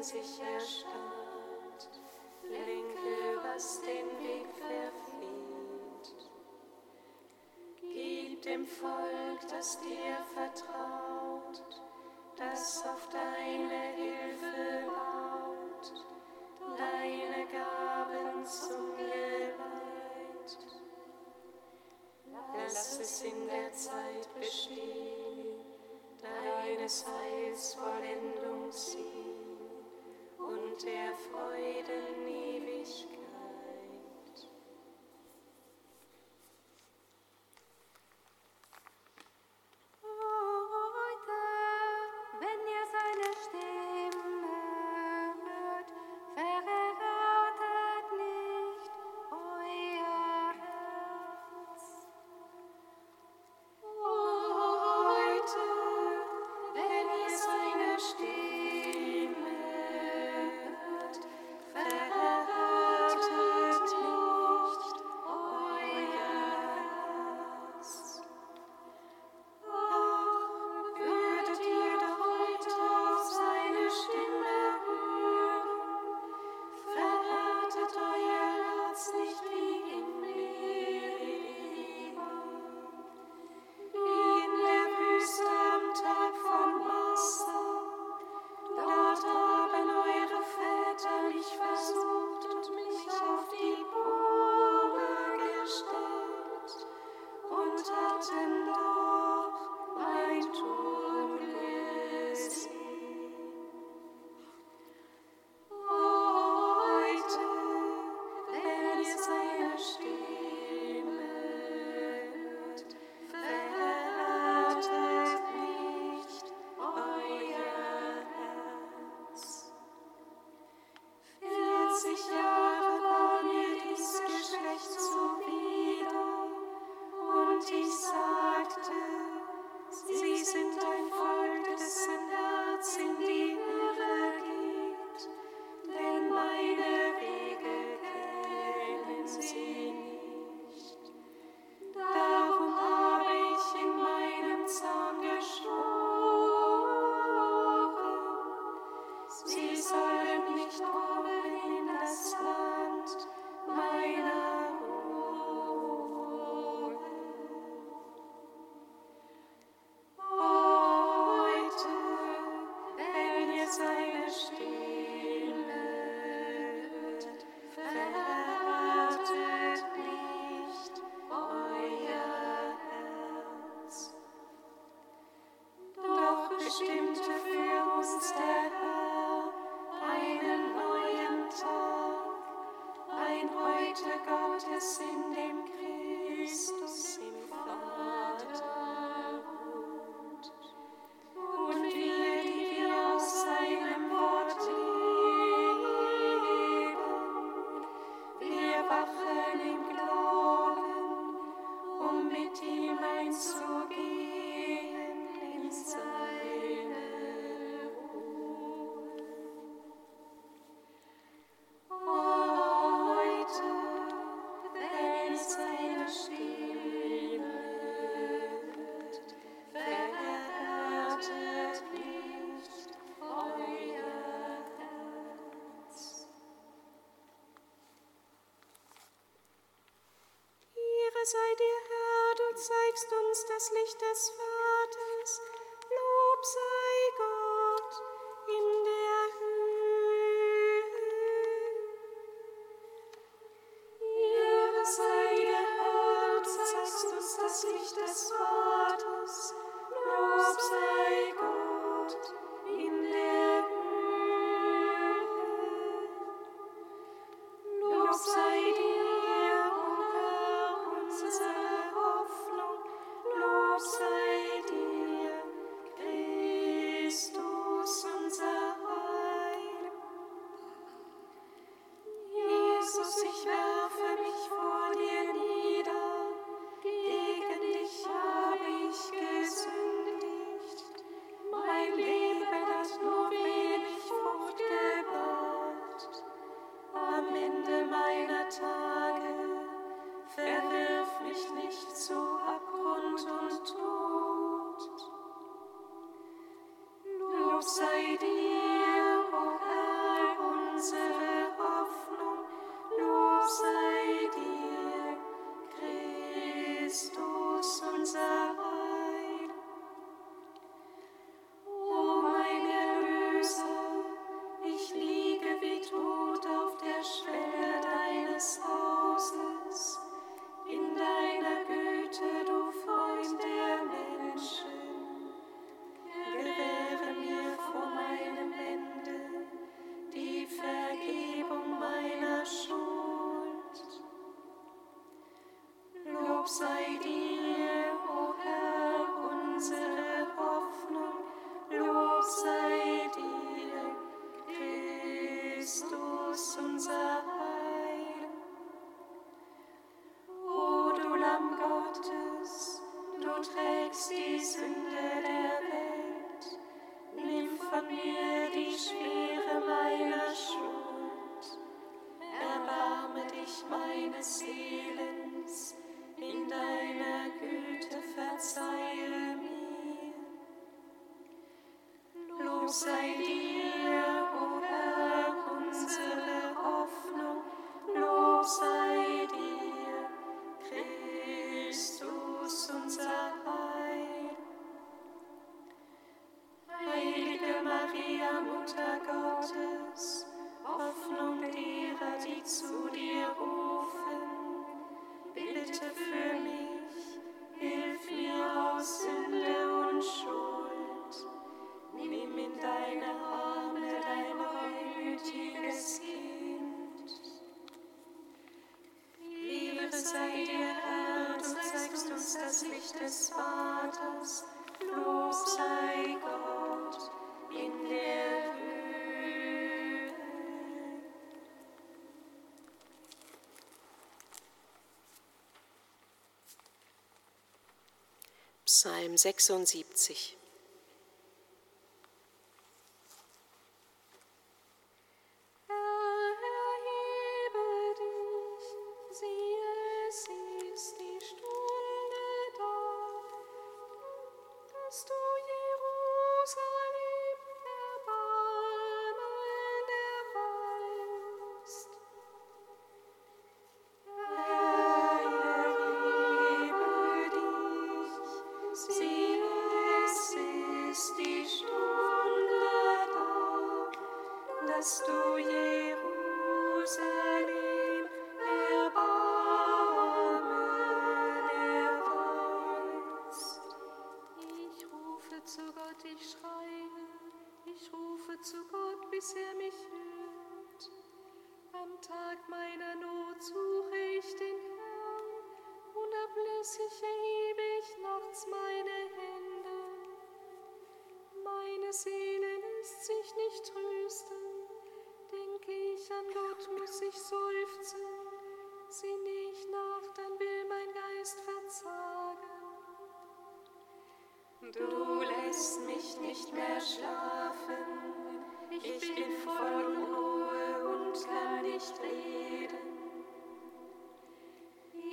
in sich erstarrt, lenke, was den Weg verflieht. Gib dem Volk, das dir vertraut, das auf deine Hilfe baut, deine Gaben zum Geleit. Lass es in der Zeit bestehen, deines Heils Vollendung sieht der Freuden Christmas. Schwere meiner Schuld. Erbarme dich meines Seelens, in deiner Güte verzeihe mir. Lob sei dir. Psalm 76. zu Gott, ich schreie, ich rufe zu Gott, bis er mich hört. Am Tag meiner Not suche ich den Herrn, unablässig erhebe ich nachts mein Du lässt mich nicht mehr schlafen, ich bin voll Unruhe und kann nicht reden.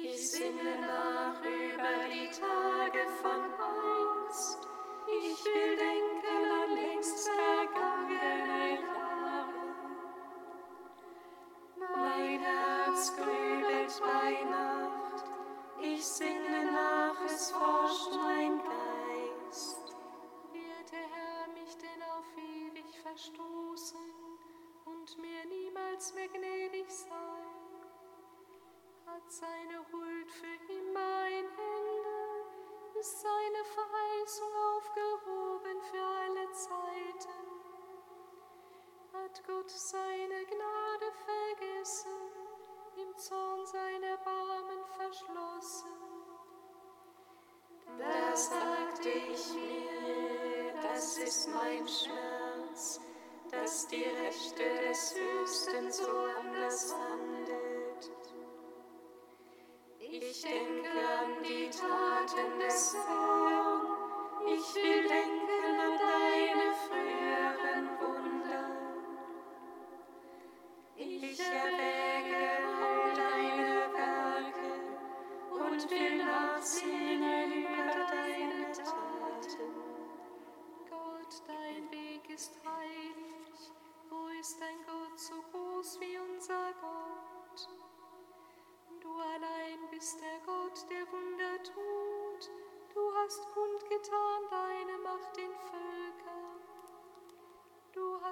Ich sinne nach über die Tage von einst, ich will denken an längst vergangene Jahre. Mein Herz grübelt bei Nacht, ich sinne nach, es forscht mein verstoßen und mir niemals mehr gnädig sein? Hat seine Huld für immer ein Ende? Ist seine Verheißung aufgehoben für alle Zeiten? Hat Gott seine Gnade vergessen, im Zorn seiner Barmen verschlossen? Da sagte ich mir, das ist mein Schmerz, dass die Rechte des Höchsten so anders handelt.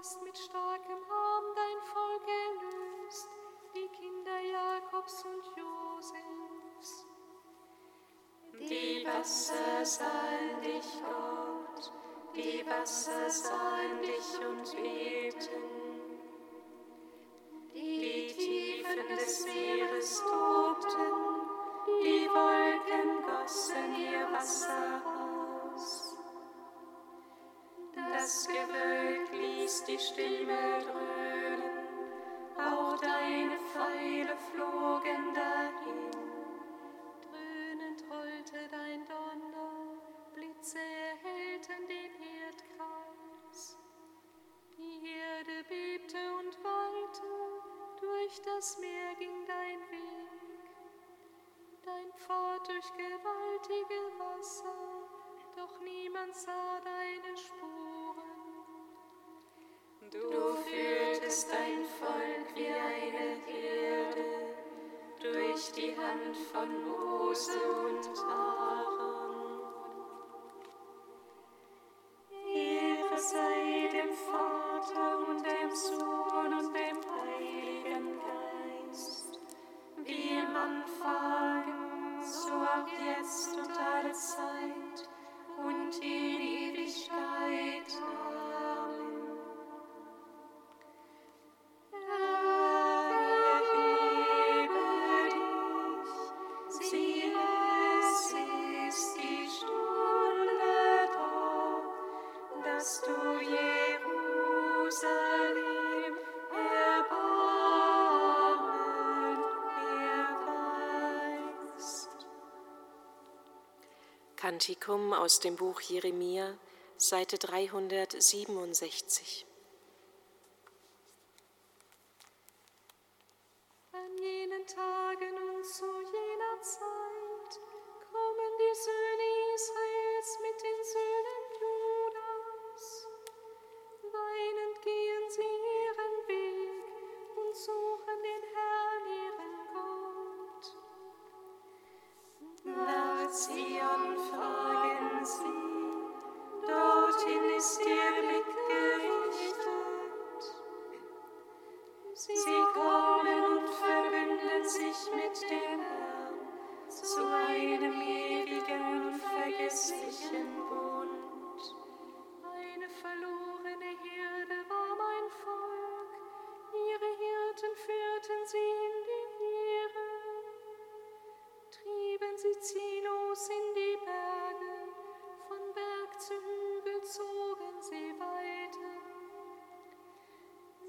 Hast mit starkem Arm dein Volk erlöst, die Kinder Jakobs und Josefs. Die Wasser sahen dich, Gott, die Wasser sahen dich und bebten. Dröhnen, auch deine Pfeile flogen dahin. Dröhnend rollte dein Donner, Blitze erhellten den Erdkreis. Die Erde bebte und wankte, durch das Meer ging dein Weg. Dein Pfad durch gewaltige Wasser, doch niemand sah deine Spuren. Du führtest dein Volk wie eine Herde durch die Hand von Mose und Aaron. Kantikum aus dem Buch Jeremia, Seite 367.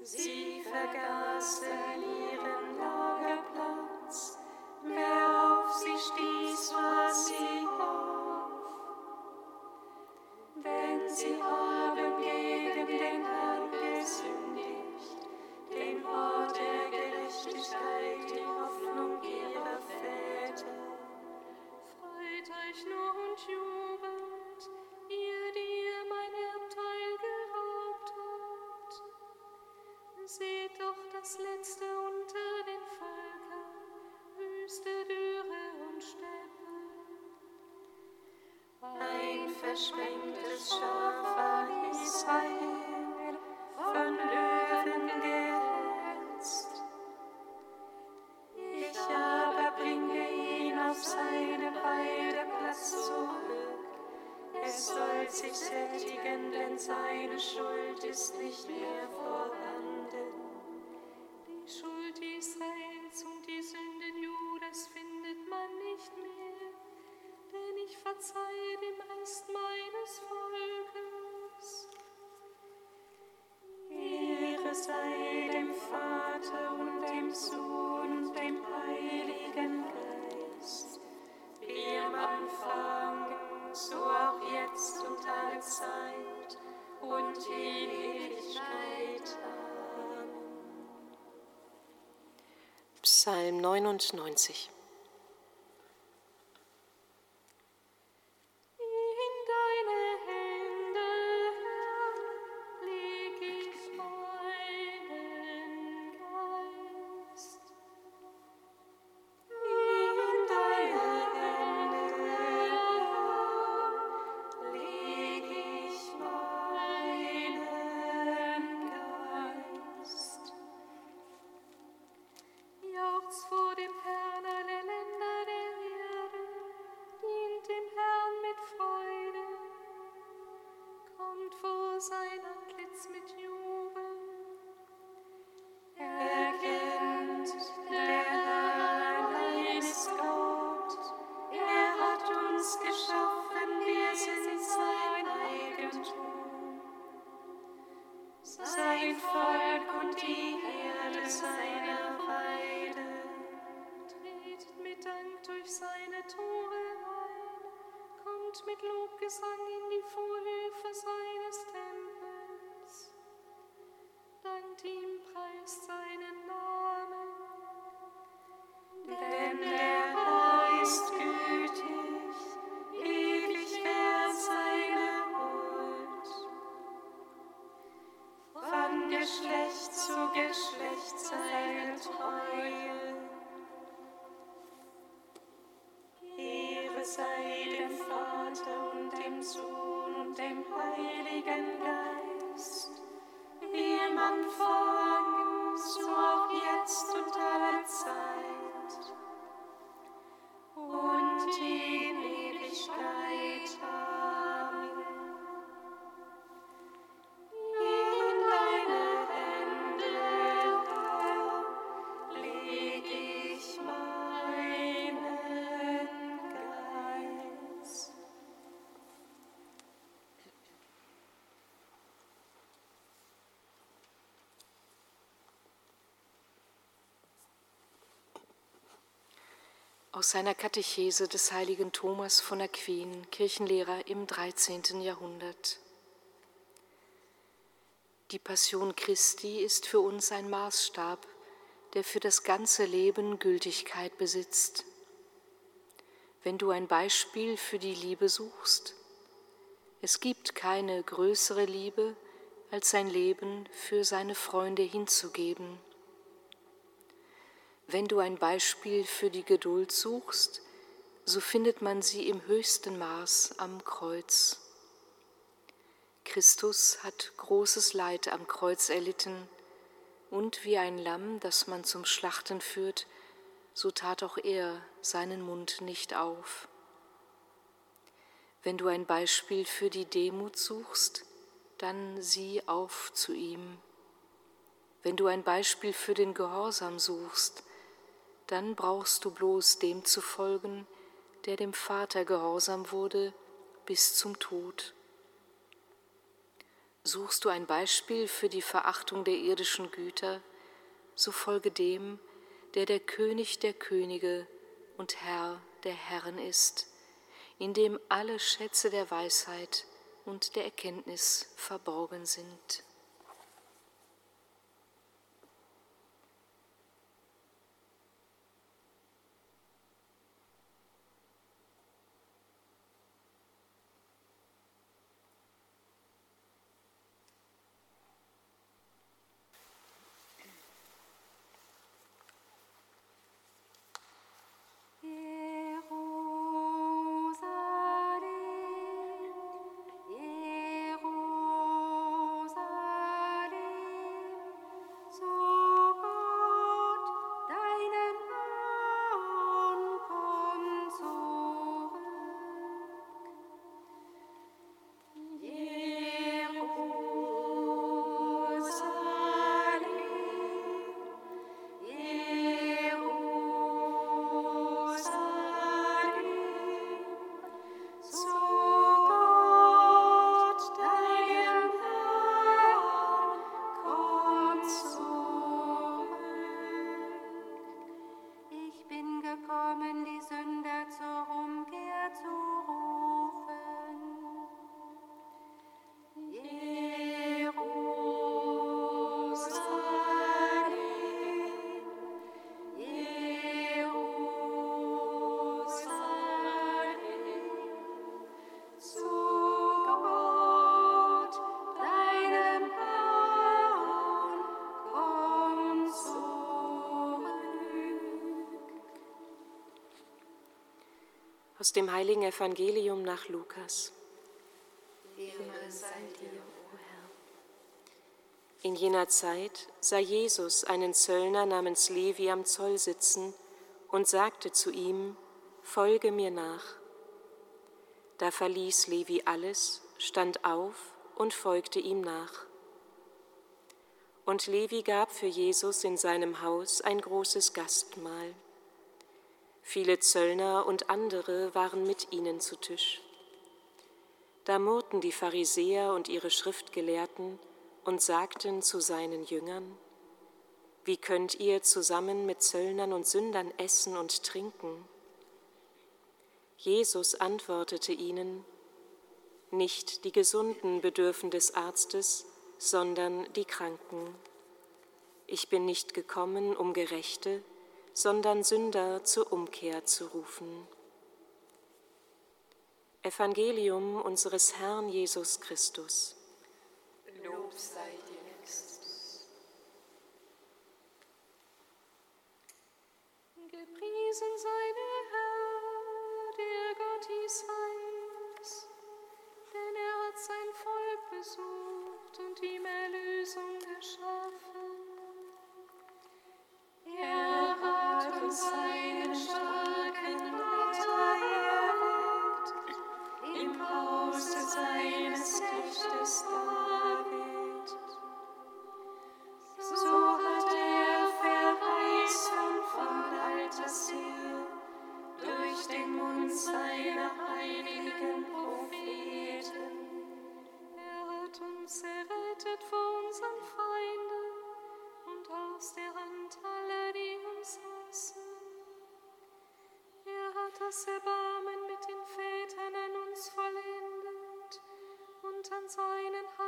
Sie vergaßen ihren Lagerplatz, wer auf sie stieß, war sie auf. Denn sie haben gegen den Herrn gesündigt, den Ort der Gerechtigkeit, die Hoffnung ihrer Väter. Freut euch nur und jubelt, verschränktes Schaf war Israel, Psalm 99. Aus seiner Katechese des heiligen Thomas von Aquin, Kirchenlehrer im 13. Jahrhundert. Die Passion Christi ist für uns ein Maßstab, der für das ganze Leben Gültigkeit besitzt. Wenn du ein Beispiel für die Liebe suchst, es gibt keine größere Liebe, als sein Leben für seine Freunde hinzugeben. Wenn du ein Beispiel für die Geduld suchst, so findet man sie im höchsten Maß am Kreuz. Christus hat großes Leid am Kreuz erlitten, und wie ein Lamm, das man zum Schlachten führt, so tat auch er seinen Mund nicht auf. Wenn du ein Beispiel für die Demut suchst, dann sieh auf zu ihm. Wenn du ein Beispiel für den Gehorsam suchst, dann brauchst du bloß dem zu folgen, der dem Vater gehorsam wurde bis zum Tod. Suchst du ein Beispiel für die Verachtung der irdischen Güter, so folge dem, der der König der Könige und Herr der Herren ist, in dem alle Schätze der Weisheit und der Erkenntnis verborgen sind. Aus dem heiligen Evangelium nach Lukas. In jener Zeit sah Jesus einen Zöllner namens Levi am Zoll sitzen und sagte zu ihm, Folge mir nach. Da verließ Levi alles, stand auf und folgte ihm nach. Und Levi gab für Jesus in seinem Haus ein großes Gastmahl. Viele Zöllner und andere waren mit ihnen zu Tisch. Da murrten die Pharisäer und ihre Schriftgelehrten und sagten zu seinen Jüngern, Wie könnt ihr zusammen mit Zöllnern und Sündern essen und trinken? Jesus antwortete ihnen, Nicht die Gesunden bedürfen des Arztes, sondern die Kranken. Ich bin nicht gekommen, um Gerechte, sondern Sünder zur Umkehr zu rufen. Evangelium unseres Herrn Jesus Christus. Lob sei dir, Christus. Gepriesen sei hat das Erbarmen mit den Vätern an uns vollendet und an seinen heiligen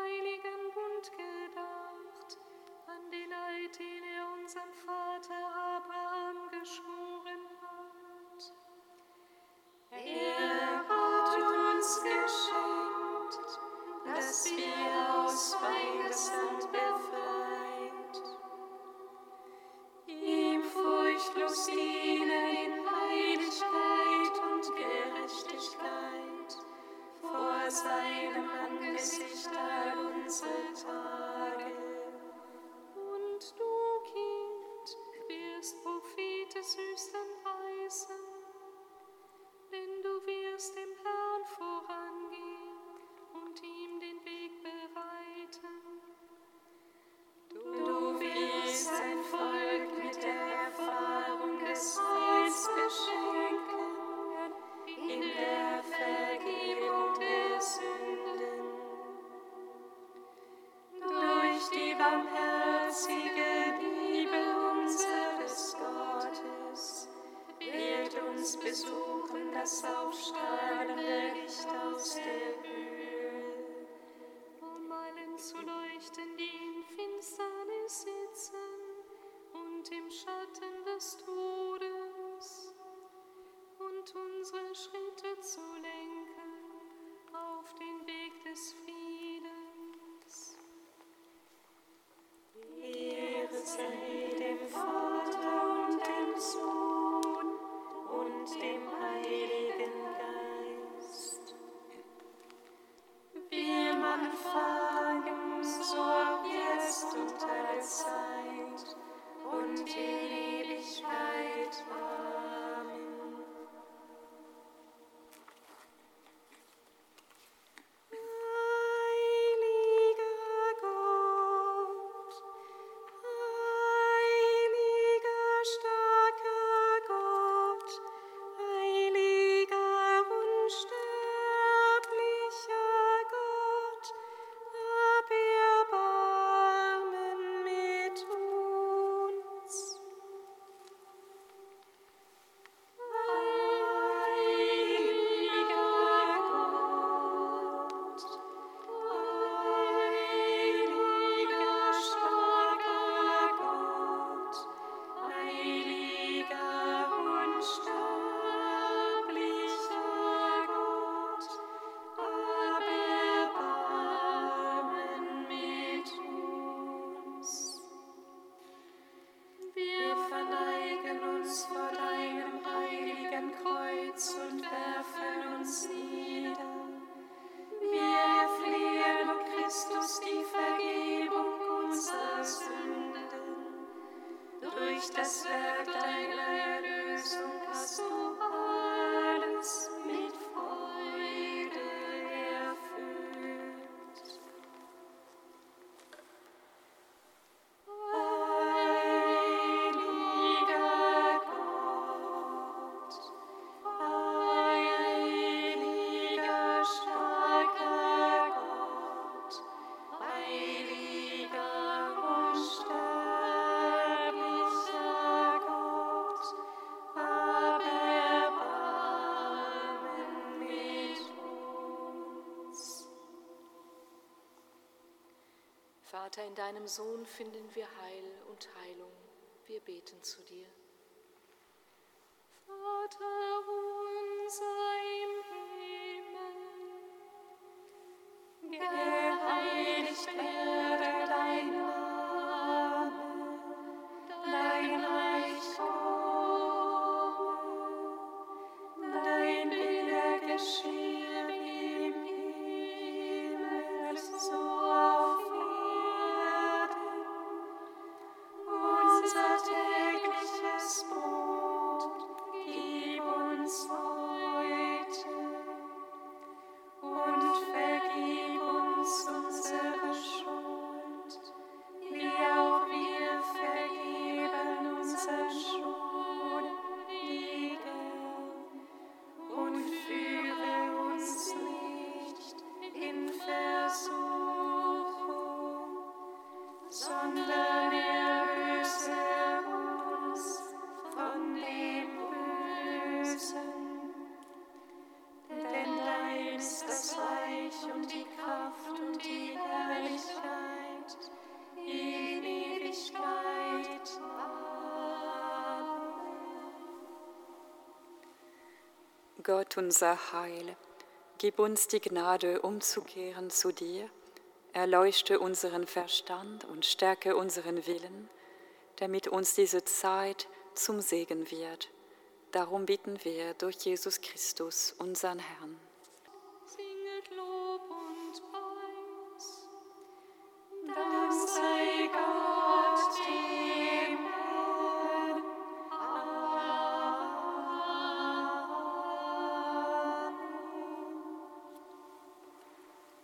Vater, in deinem Sohn finden wir Heil und Heilung. Wir beten zu dir. Vater unser im Himmel, Geheiligt werde dein Name, Gott unser Heil, gib uns die Gnade, umzukehren zu dir, erleuchte unseren Verstand und stärke unseren Willen, damit uns diese Zeit zum Segen wird. Darum bitten wir durch Jesus Christus, unseren Herrn.